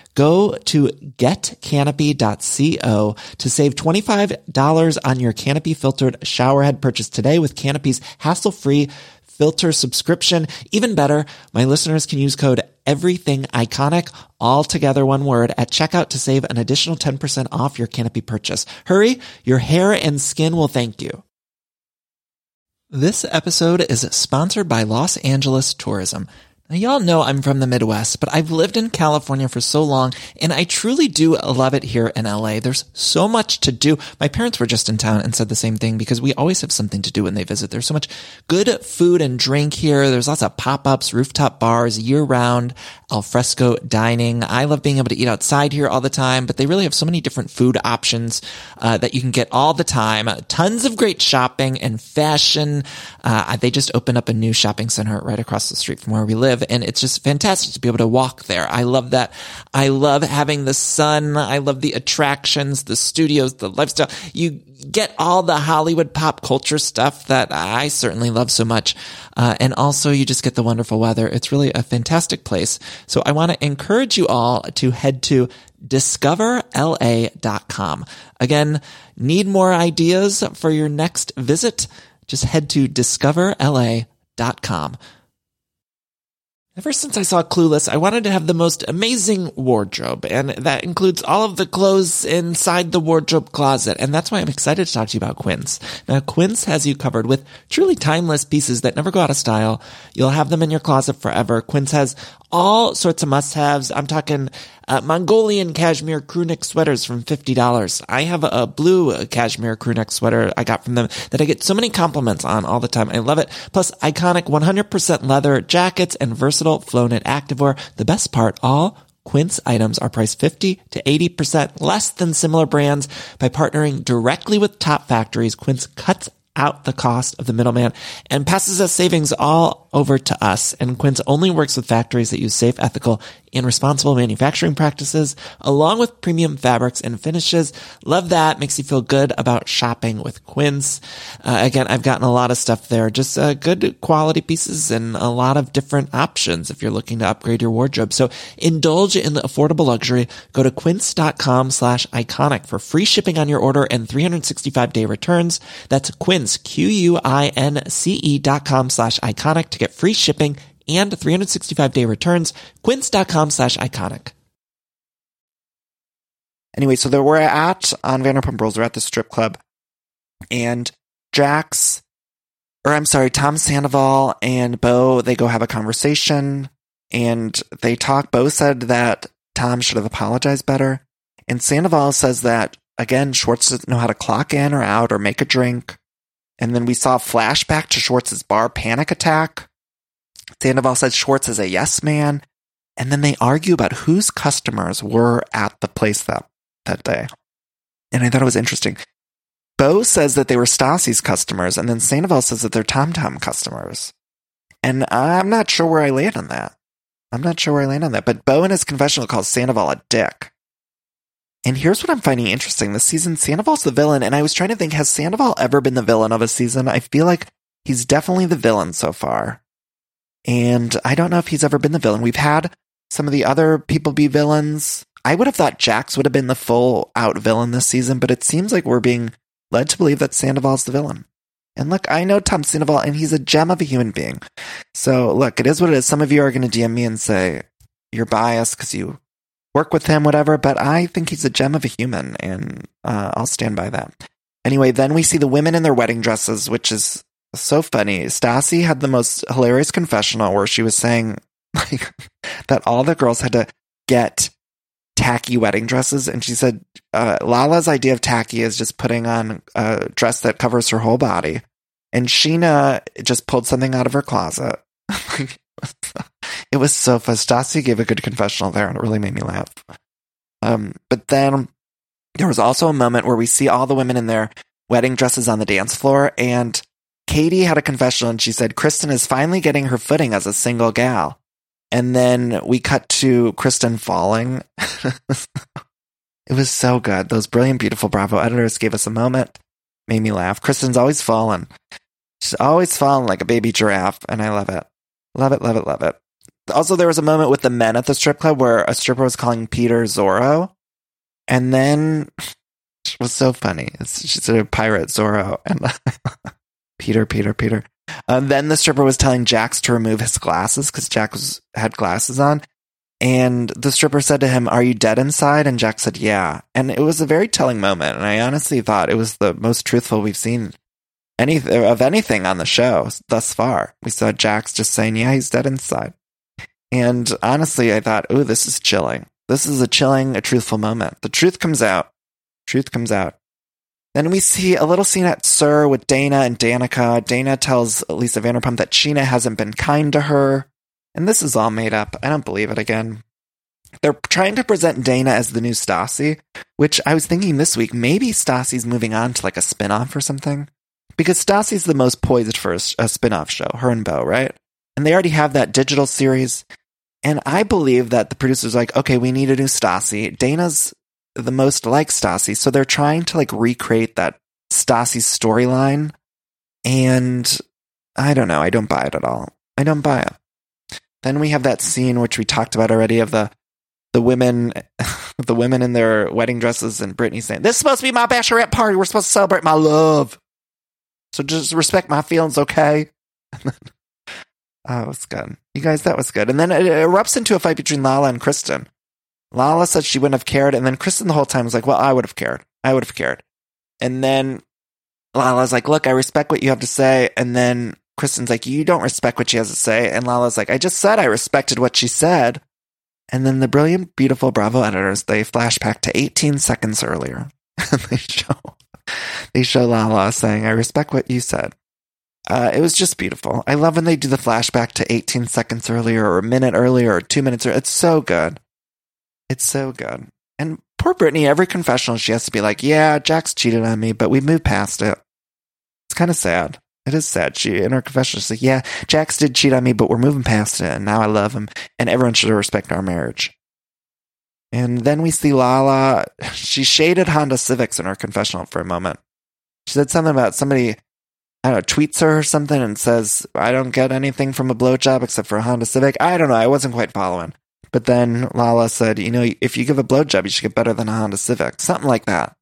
Go to getcanopy.co to save $25 on your Canopy filtered showerhead purchase today with Canopy's hassle-free filter subscription. Even better, my listeners can use code everything iconic all together one word at checkout to save an additional 10% off your Canopy purchase. Hurry, your hair and skin will thank you. This episode is sponsored by Los Angeles Tourism. Now, y'all know I'm from the Midwest, but I've lived in California for so long, and I truly do love it here in LA. There's so much to do. My parents were just in town and said the same thing because we always have something to do when they visit. There's so much good food and drink here. There's lots of pop-ups, rooftop bars, year-round, alfresco dining. I love being able to eat outside here all the time, but they really have so many different food options uh, that you can get all the time. Tons of great shopping and fashion. Uh, they just opened up a new shopping center right across the street from where we live and it's just fantastic to be able to walk there. I love that. I love having the sun. I love the attractions, the studios, the lifestyle. You get all the Hollywood pop culture stuff that I certainly love so much. Uh, and also you just get the wonderful weather. It's really a fantastic place. So I want to encourage you all to head to discoverla.com. Again, need more ideas for your next visit? Just head to discoverla.com. Ever since I saw Clueless, I wanted to have the most amazing wardrobe, and that includes all of the clothes inside the wardrobe closet, and that's why I'm excited to talk to you about Quince. Now, Quince has you covered with truly timeless pieces that never go out of style. You'll have them in your closet forever. Quince has all sorts of must-haves. I'm talking uh, Mongolian cashmere crewneck sweaters from $50. I have a, blue cashmere crewneck sweater I got from them that I get so many compliments on all the time. I love it. Plus iconic 100% leather jackets and versatile Flowknit activewear. The best part, all Quince items are priced 50 to 80% less than similar brands by partnering directly with top factories. Quince cuts out the cost of the middleman and passes us savings all over to us. And Quince only works with factories that use safe, ethical, and responsible manufacturing practices, along with premium fabrics and finishes. Love that. Makes you feel good about shopping with Quince. Uh, again, I've gotten a lot of stuff there, just uh, good quality pieces and a lot of different options if you're looking to upgrade your wardrobe. So indulge in the affordable luxury. Go to quince.com slash iconic for free shipping on your order and 365 day returns. That's quince, Q-U-I-N-C-E dot com slash iconic to get free shipping and 365 day returns. Quince.com slash iconic. Anyway, so there we're at on Vanderpump Rules. We're at the strip club, and Jax, or I'm sorry, Tom Sandoval and Beau they go have a conversation, and they talk. Beau said that Tom should have apologized better, and Sandoval says that again, Schwartz doesn't know how to clock in or out or make a drink. And then we saw a flashback to Schwartz's bar panic attack. Sandoval says Schwartz is a yes man. And then they argue about whose customers were at the place that, that day. And I thought it was interesting. Beau says that they were Stassi's customers, and then Sandoval says that they're TomTom customers. And I'm not sure where I land on that. I'm not sure where I land on that. But Beau in his confessional calls Sandoval a dick. And here's what I'm finding interesting. This season, Sandoval's the villain, and I was trying to think, has Sandoval ever been the villain of a season? I feel like he's definitely the villain so far. And I don't know if he's ever been the villain. We've had some of the other people be villains. I would have thought Jax would have been the full out villain this season, but it seems like we're being led to believe that Sandoval's the villain. And look, I know Tom Sandoval, and he's a gem of a human being. So look, it is what it is. Some of you are going to DM me and say you're biased because you work with him, whatever. But I think he's a gem of a human, and uh, I'll stand by that. Anyway, then we see the women in their wedding dresses, which is so funny. Stassi had the most hilarious confessional where she was saying like that all the girls had to get tacky wedding dresses, and she said uh, Lala's idea of tacky is just putting on a dress that covers her whole body, and Scheana just pulled something out of her closet. it was so fun. Stassi gave a good confessional there, and it really made me laugh. Um, but then there was also a moment where we see all the women in their wedding dresses on the dance floor, and Katie had a confessional and she said Kristen is finally getting her footing as a single gal. And then we cut to Kristen falling. it was so good. Those brilliant, beautiful Bravo editors gave us a moment, made me laugh. Kristen's always fallen. She's always fallen like a baby giraffe, and I love it. Love it, love it, love it. Also, there was a moment with the men at the strip club where a stripper was calling Peter Zorro. And then it was so funny. She said pirate Zorro. And Peter, Peter, Peter. Um, then the stripper was telling Jax to remove his glasses because Jax was, had glasses on. And the stripper said to him, Are you dead inside? And Jax said, Yeah. And it was a very telling moment. And I honestly thought it was the most truthful we've seen any, of anything on the show thus far. We saw Jax just saying, Yeah, he's dead inside. And honestly, I thought, oh, this is chilling. This is a chilling, a truthful moment. The truth comes out. Truth comes out. Then we see a little scene at SUR with Dana and Danica. Dana tells Lisa Vanderpump that Scheana hasn't been kind to her. And this is all made up. I don't believe it again. They're trying to present Dana as the new Stassi, which I was thinking this week, maybe Stassi's moving on to like a spinoff or something. Because Stassi's the most poised for a, a spinoff show, her and Beau, right? And they already have that digital series. And I believe that the producer's like, okay, we need a new Stassi. Dana's the most like Stassi. So they're trying to like recreate that Stassi storyline. And I don't know. I don't buy it at all. I don't buy it. Then we have that scene which we talked about already of the the women the women in their wedding dresses and Brittany saying, This is supposed to be my bachelorette party. We're supposed to celebrate my love. So just respect my feelings, okay? oh, it was good. You guys, that was good. And then it erupts into a fight between Lala and Kristen. Lala said she wouldn't have cared, and then Kristen the whole time was like, Well, I would have cared. I would have cared. And then Lala's like, Look, I respect what you have to say. And then Kristen's like, You don't respect what she has to say. And Lala's like, I just said I respected what she said. And then the brilliant, beautiful Bravo editors, they flash back to 18 seconds earlier. and they show, they show Lala saying, I respect what you said. Uh, it was just beautiful. I love when they do the flashback to 18 seconds earlier or a minute earlier or two minutes earlier. It's so good. It's so good. And poor Brittany, every confessional, she has to be like, yeah, Jax's cheated on me, but we moved past it. It's kind of sad. It is sad. She in her confession, she's like, "Yeah, Jax did cheat on me, but we're moving past it, and now I love him, and everyone should respect our marriage." And then we see Lala. She shaded Honda Civics in her confessional for a moment. She said something about somebody, I don't know, tweets her or something and says, "I don't get anything from a blowjob except for a Honda Civic." I don't know. I wasn't quite following. But then Lala said, "You know, if you give a blowjob, you should get better than a Honda Civic." Something like that.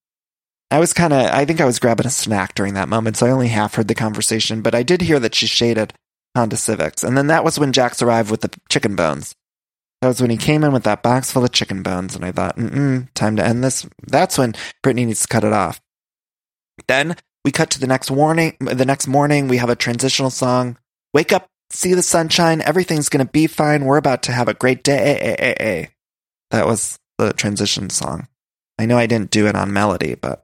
I was kind of, I think I was grabbing a snack during that moment, so I only half heard the conversation, but I did hear that she shaded Honda Civics. And then that was when Jax arrived with the chicken bones. That was when he came in with that box full of chicken bones, and I thought, mm time to end this. That's when Brittany needs to cut it off. Then we cut to the next warning, the next morning, we have a transitional song. Wake up, see the sunshine, everything's gonna be fine, we're about to have a great day. That was the transition song. I know I didn't do it on melody, but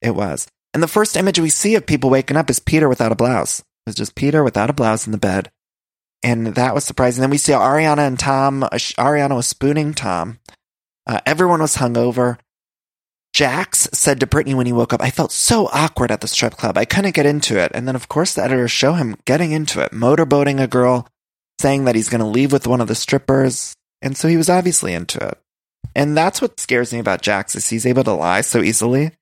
it was. And the first image we see of people waking up is Peter without a blouse. It was just Peter without a blouse in the bed. And that was surprising. Then we see Ariana and Tom. Uh, Ariana was spooning Tom. Uh, everyone was hungover. Jax said to Brittany when he woke up, I felt so awkward at the strip club. I couldn't get into it. And then, of course, the editors show him getting into it, motorboating a girl, saying that he's going to leave with one of the strippers. And so he was obviously into it. And that's what scares me about Jax is he's able to lie so easily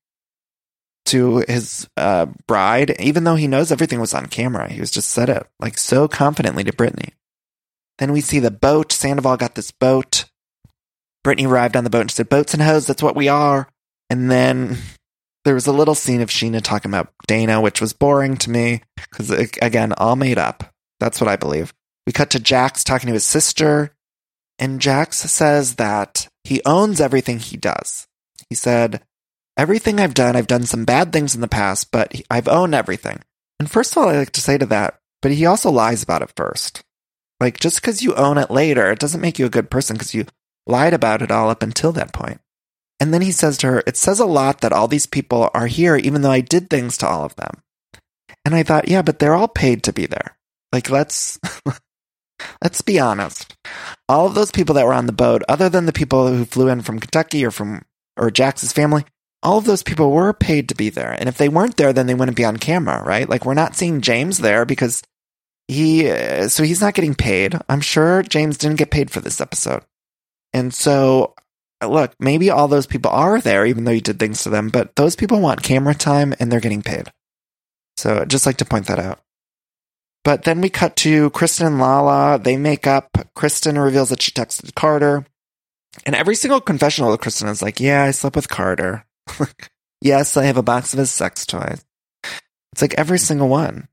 to his uh, bride, even though he knows everything was on camera. He was just said it like so confidently to Brittany. Then we see the boat. Sandoval got this boat. Brittany arrived on the boat and said, "Boats and hoes, that's what we are." And then there was a little scene of Scheana talking about Dana, which was boring to me because again, all made up. That's what I believe. We cut to Jax talking to his sister, and Jax says that he owns everything he does. He said, Everything I've done, I've done some bad things in the past, but I've owned everything. And first of all, I like to say to that, but he also lies about it first. Like, just because you own it later, it doesn't make you a good person because you lied about it all up until that point. And then he says to her, It says a lot that all these people are here, even though I did things to all of them. And I thought, yeah, but they're all paid to be there. Like, let's. let's be honest. All of those people that were on the boat, other than the people who flew in from Kentucky or from or Jax's family, all of those people were paid to be there. And if they weren't there, then they wouldn't be on camera, right? Like we're not seeing James there because he, so he's not getting paid. I'm sure James didn't get paid for this episode. And so, look, maybe all those people are there, even though you did things to them, but those people want camera time and they're getting paid. So I'd just like to point that out. But then we cut to Kristen and Lala. They make up. Kristen reveals that she texted Carter. And every single confessional of Kristen is like, yeah, I slept with Carter. yes, I have a box of his sex toys. It's like every single one.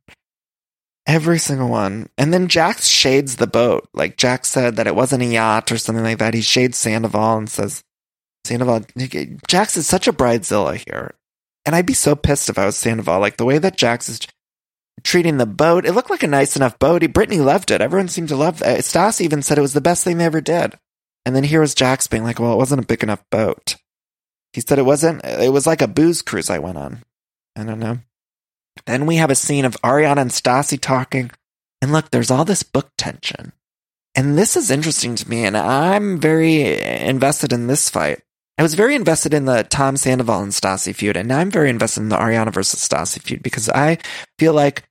Every single one. And then Jax shades the boat. Like Jax said that it wasn't a yacht or something like that. He shades Sandoval and says, Sandoval, Jax is such a bridezilla here. And I'd be so pissed if I was Sandoval. Like the way that Jax is, treating the boat. It looked like a nice enough boat. Brittany loved it. Everyone seemed to love uh, it. Stassi even said it was the best thing they ever did. And then here was Jax being like, well, it wasn't a big enough boat. He said it wasn't, it was like a booze cruise I went on. I don't know. Then we have a scene of Ariana and Stassi talking. And look, there's all this book tension. And this is interesting to me. And I'm very invested in this fight. I was very invested in the Tom Sandoval and Stassi feud. And now I'm very invested in the Ariana versus Stassi feud because I feel like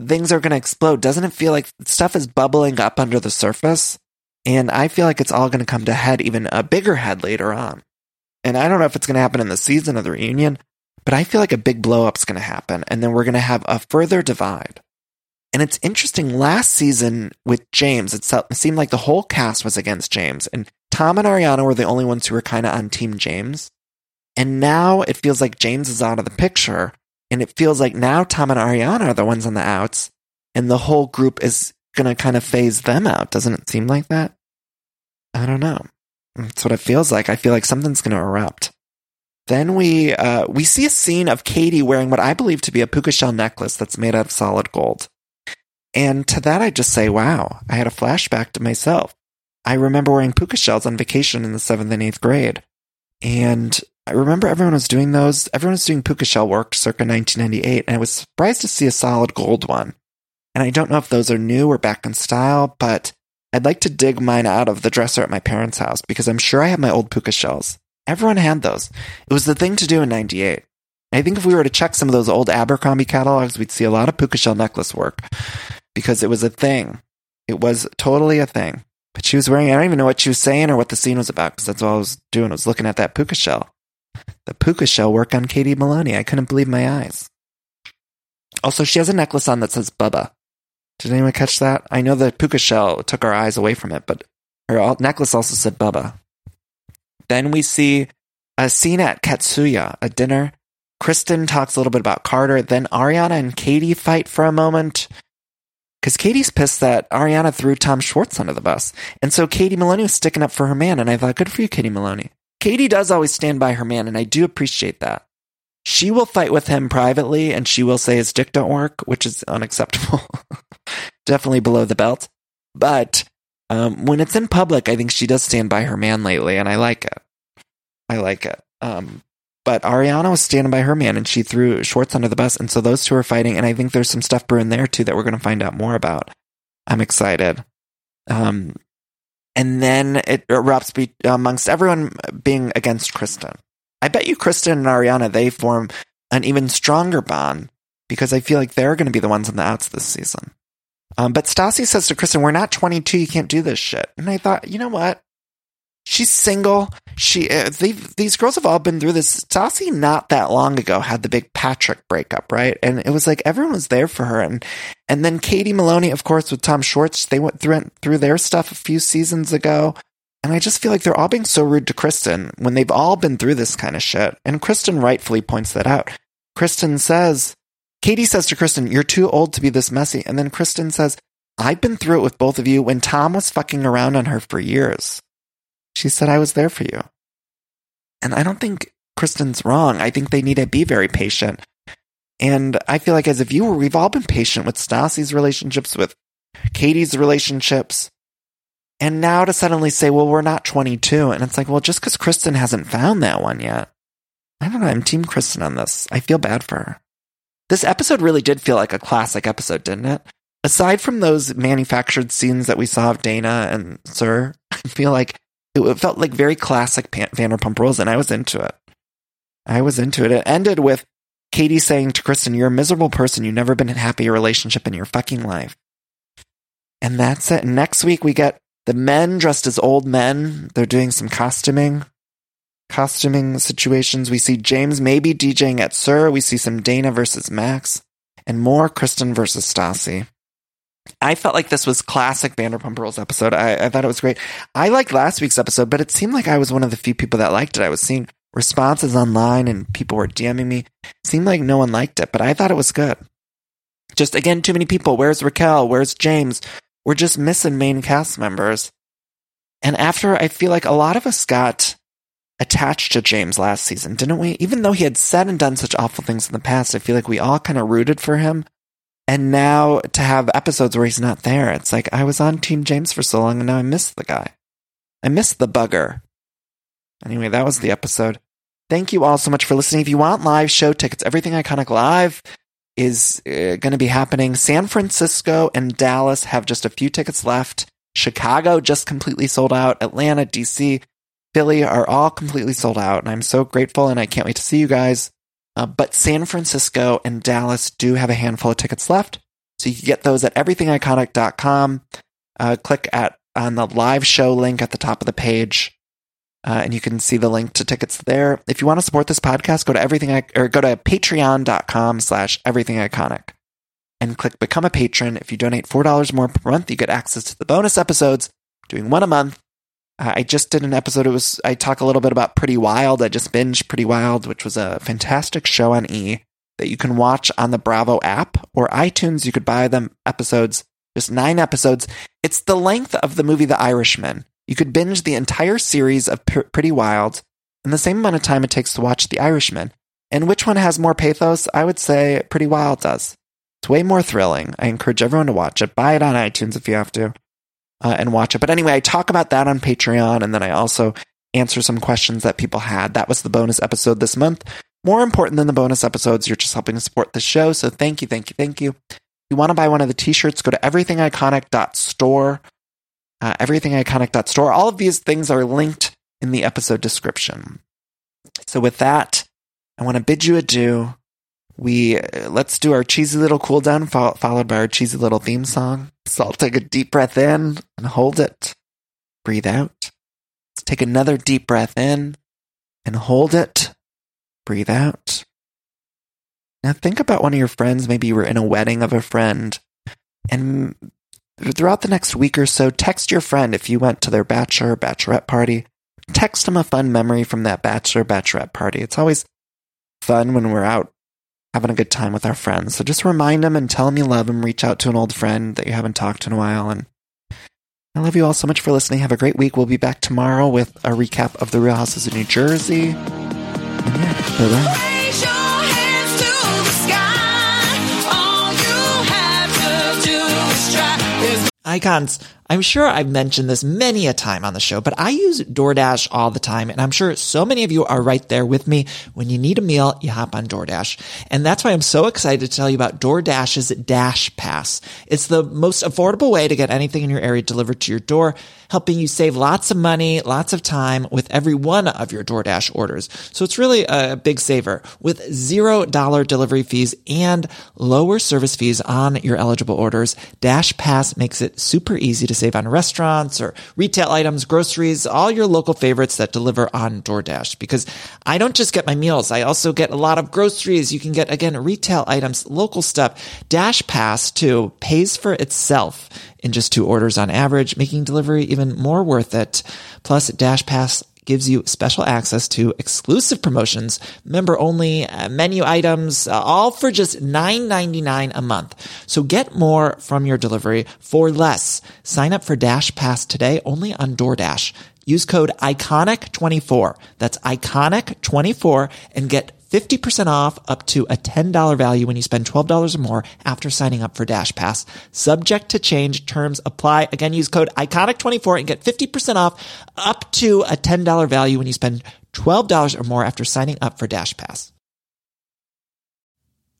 things are going to explode. Doesn't it feel like stuff is bubbling up under the surface? And I feel like it's all going to come to head, even a bigger head later on. And I don't know if it's going to happen in the season of the reunion, but I feel like a big blow up's going to happen. And then we're going to have a further divide. And it's interesting. Last season with James, it seemed like the whole cast was against James. And Tom and Ariana were the only ones who were kind of on Team James. And now it feels like James is out of the picture. And it feels like now Tom and Ariana are the ones on the outs. And the whole group is going to kind of phase them out. Doesn't it seem like that? I don't know. That's what it feels like. I feel like something's going to erupt. Then we uh, we see a scene of Katie wearing what I believe to be a puka shell necklace that's made out of solid gold. And to that, I just say, wow, I had a flashback to myself. I remember wearing puka shells on vacation in the seventh and eighth grade. And I remember everyone was doing those. Everyone was doing puka shell work circa 1998. And I was surprised to see a solid gold one. And I don't know if those are new or back in style, but I'd like to dig mine out of the dresser at my parents' house because I'm sure I have my old puka shells. Everyone had those. It was the thing to do in 98. I think if we were to check some of those old Abercrombie catalogs, we'd see a lot of puka shell necklace work because it was a thing. It was totally a thing. But she was wearing, I don't even know what she was saying or what the scene was about because that's all I was doing. I was looking at that puka shell. The puka shell work on Katie Maloney. I couldn't believe my eyes. Also, she has a necklace on that says Bubba. Did anyone catch that? I know the puka shell took our eyes away from it, but her necklace also said Bubba. Then we see a scene at Katsuya, a dinner. Kristen talks a little bit about Carter. Then Ariana and Katie fight for a moment. Because Katie's pissed that Ariana threw Tom Schwartz under the bus. And so Katie Maloney was sticking up for her man. And I thought, good for you, Katie Maloney. Katie does always stand by her man, and I do appreciate that. She will fight with him privately and she will say his dick don't work, which is unacceptable. Definitely below the belt. But um, when it's in public, I think she does stand by her man lately, and I like it. I like it. Um, but Ariana was standing by her man and she threw Schwartz under the bus. And so those two are fighting. And I think there's some stuff brewing there too that we're going to find out more about. I'm excited. Um, and then it erupts be- amongst everyone being against Kristen. I bet you Kristen and Ariana, they form an even stronger bond because I feel like they're going to be the ones on the outs this season. Um, but Stassi says to Kristen, we're not 22. You can't do this shit. And I thought, you know what? She's single. She, uh, these girls have all been through this. Stassi not that long ago had the big Patrick breakup, right? And it was like everyone was there for her. And, and then Katie Maloney, of course, with Tom Schwartz, they went through, through their stuff a few seasons ago. And I just feel like they're all being so rude to Kristen when they've all been through this kind of shit. And Kristen rightfully points that out. Kristen says, Katie says to Kristen, You're too old to be this messy. And then Kristen says, I've been through it with both of you when Tom was fucking around on her for years. She said, I was there for you. And I don't think Kristen's wrong. I think they need to be very patient. And I feel like as a viewer, we've all been patient with Stassi's relationships, with Katie's relationships. And now to suddenly say, well, we're not 22. And it's like, well, just because Kristen hasn't found that one yet. I don't know. I'm Team Kristen on this. I feel bad for her. This episode really did feel like a classic episode, didn't it? Aside from those manufactured scenes that we saw of Dana and SUR, I feel like it felt like very classic Vanderpump Rules, and I was into it. I was into it. It ended with Katie saying to Kristen, You're a miserable person. You've never been in a happy relationship in your fucking life. And that's it. next week, we get the men dressed as old men, they're doing some costuming, costuming situations. We see James maybe DJing at SUR. We see some Dana versus Max and more Kristen versus Stassi. I felt like this was classic Vanderpump Rules episode. I, I thought it was great. I liked last week's episode, but it seemed like I was one of the few people that liked it. I was seeing responses online and people were DMing me. It seemed like no one liked it, but I thought it was good. Just again, too many people. Where's Raquel? Where's James? We're just missing main cast members. And after I feel like a lot of us got attached to James last season, didn't we? Even though he had said and done such awful things in the past, I feel like we all kind of rooted for him. And now to have episodes where he's not there, it's like I was on Team James for so long and now I miss the guy. I miss the bugger. Anyway, that was the episode. Thank you all so much for listening. If you want live show tickets, Everything Iconic Live is uh, going to be happening. San Francisco and Dallas have just a few tickets left. Chicago just completely sold out. Atlanta, DC, Philly are all completely sold out. And I'm so grateful and I can't wait to see you guys. Uh, but San Francisco and Dallas do have a handful of tickets left. So you can get those at everythingiconic.com. Uh, click at on the live show link at the top of the page. Uh, and you can see the link to tickets there. If you want to support this podcast, go to everything or go to patreon.com slash everything iconic and click become a patron. If you donate $4 more per month, you get access to the bonus episodes, doing one a month I just did an episode. It was I talk a little bit about Pretty Wild. I just binged Pretty Wild, which was a fantastic show on E that you can watch on the Bravo app or iTunes. You could buy them episodes, just nine episodes. It's the length of the movie The Irishman. You could binge the entire series of P- Pretty Wild in the same amount of time it takes to watch The Irishman. And which one has more pathos? I would say Pretty Wild does. It's way more thrilling. I encourage everyone to watch it. Buy it on iTunes if you have to uh, and watch it. But anyway, I talk about that on Patreon, and then I also answer some questions that people had. That was the bonus episode this month. More important than the bonus episodes, you're just helping to support the show. So thank you, thank you, thank you. If you want to buy one of the t-shirts, go to everythingiconic.store. Uh, everythingiconic.store. All of these things are linked in the episode description. So with that, I want to bid you adieu. We uh, let's do our cheesy little cool down, fo- followed by our cheesy little theme song. So I'll take a deep breath in and hold it. Breathe out. Let's take another deep breath in and hold it. Breathe out. Now think about one of your friends. Maybe you were in a wedding of a friend and throughout the next week or so, text your friend if you went to their bachelor or bachelorette party. Text them a fun memory from that bachelor bachelorette party. It's always fun when we're out having a good time with our friends. So just remind them and tell them you love them. Reach out to an old friend that you haven't talked to in a while. And I love you all so much for listening. Have a great week. We'll be back tomorrow with a recap of the Real Houses of New Jersey. And yeah, bye bye. Icons. I'm sure I've mentioned this many a time on the show, but I use DoorDash all the time. And I'm sure so many of you are right there with me. When you need a meal, you hop on DoorDash. And that's why I'm so excited to tell you about DoorDash's Dash Pass. It's the most affordable way to get anything in your area delivered to your door, helping you save lots of money, lots of time with every one of your DoorDash orders. So it's really a big saver with zero dollar delivery fees and lower service fees on your eligible orders. Dash Pass makes it super easy to save on restaurants or retail items, groceries, all your local favorites that deliver on DoorDash. Because I don't just get my meals, I also get a lot of groceries. You can get, again, retail items, local stuff. Dash Pass, too, pays for itself in just two orders on average, making delivery even more worth it. Plus, Dash Pass gives you special access to exclusive promotions, member only uh, menu items, uh, all for just $9.99 a month. So get more from your delivery for less. Sign up for Dash Pass today only on DoorDash. Use code ICONIC24. That's ICONIC24 and get 50% off up to a $10 value when you spend $12 or more after signing up for Dash Pass. Subject to change, terms apply. Again, use code ICONIC24 and get 50% off up to a $10 value when you spend $12 or more after signing up for Dash Pass.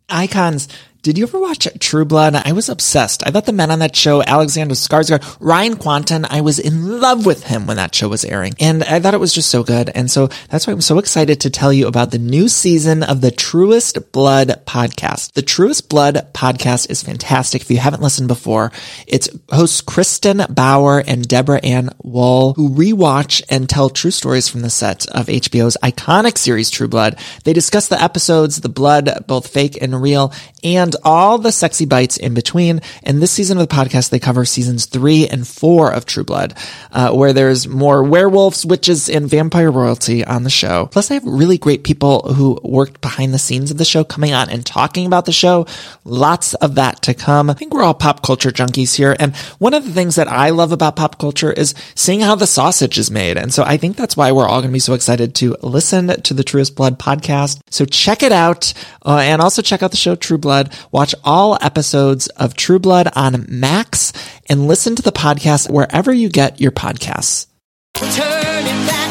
Icons did you ever watch True Blood? I was obsessed. I thought the men on that show, Alexander Skarsgård, Ryan Kwanten, I was in love with him when that show was airing. And I thought it was just so good. And so that's why I'm so excited to tell you about the new season of the Truest Blood podcast. The Truest Blood podcast is fantastic. If you haven't listened before, it's hosts Kristen Bauer and Deborah Ann Woll, who rewatch and tell true stories from the set of HBO's iconic series True Blood. They discuss the episodes, the blood, both fake and real, and and all the sexy bites in between. And this season of the podcast, they cover seasons three and four of True Blood, uh, where there's more werewolves, witches, and vampire royalty on the show. Plus, they have really great people who worked behind the scenes of the show coming on and talking about the show. Lots of that to come. I think we're all pop culture junkies here. And one of the things that I love about pop culture is seeing how the sausage is made. And so I think that's why we're all going to be so excited to listen to the Truest Blood podcast. So check it out. Uh, and also check out the show True Blood Watch all episodes of True Blood on Max and listen to the podcast wherever you get your podcasts. Turn it back.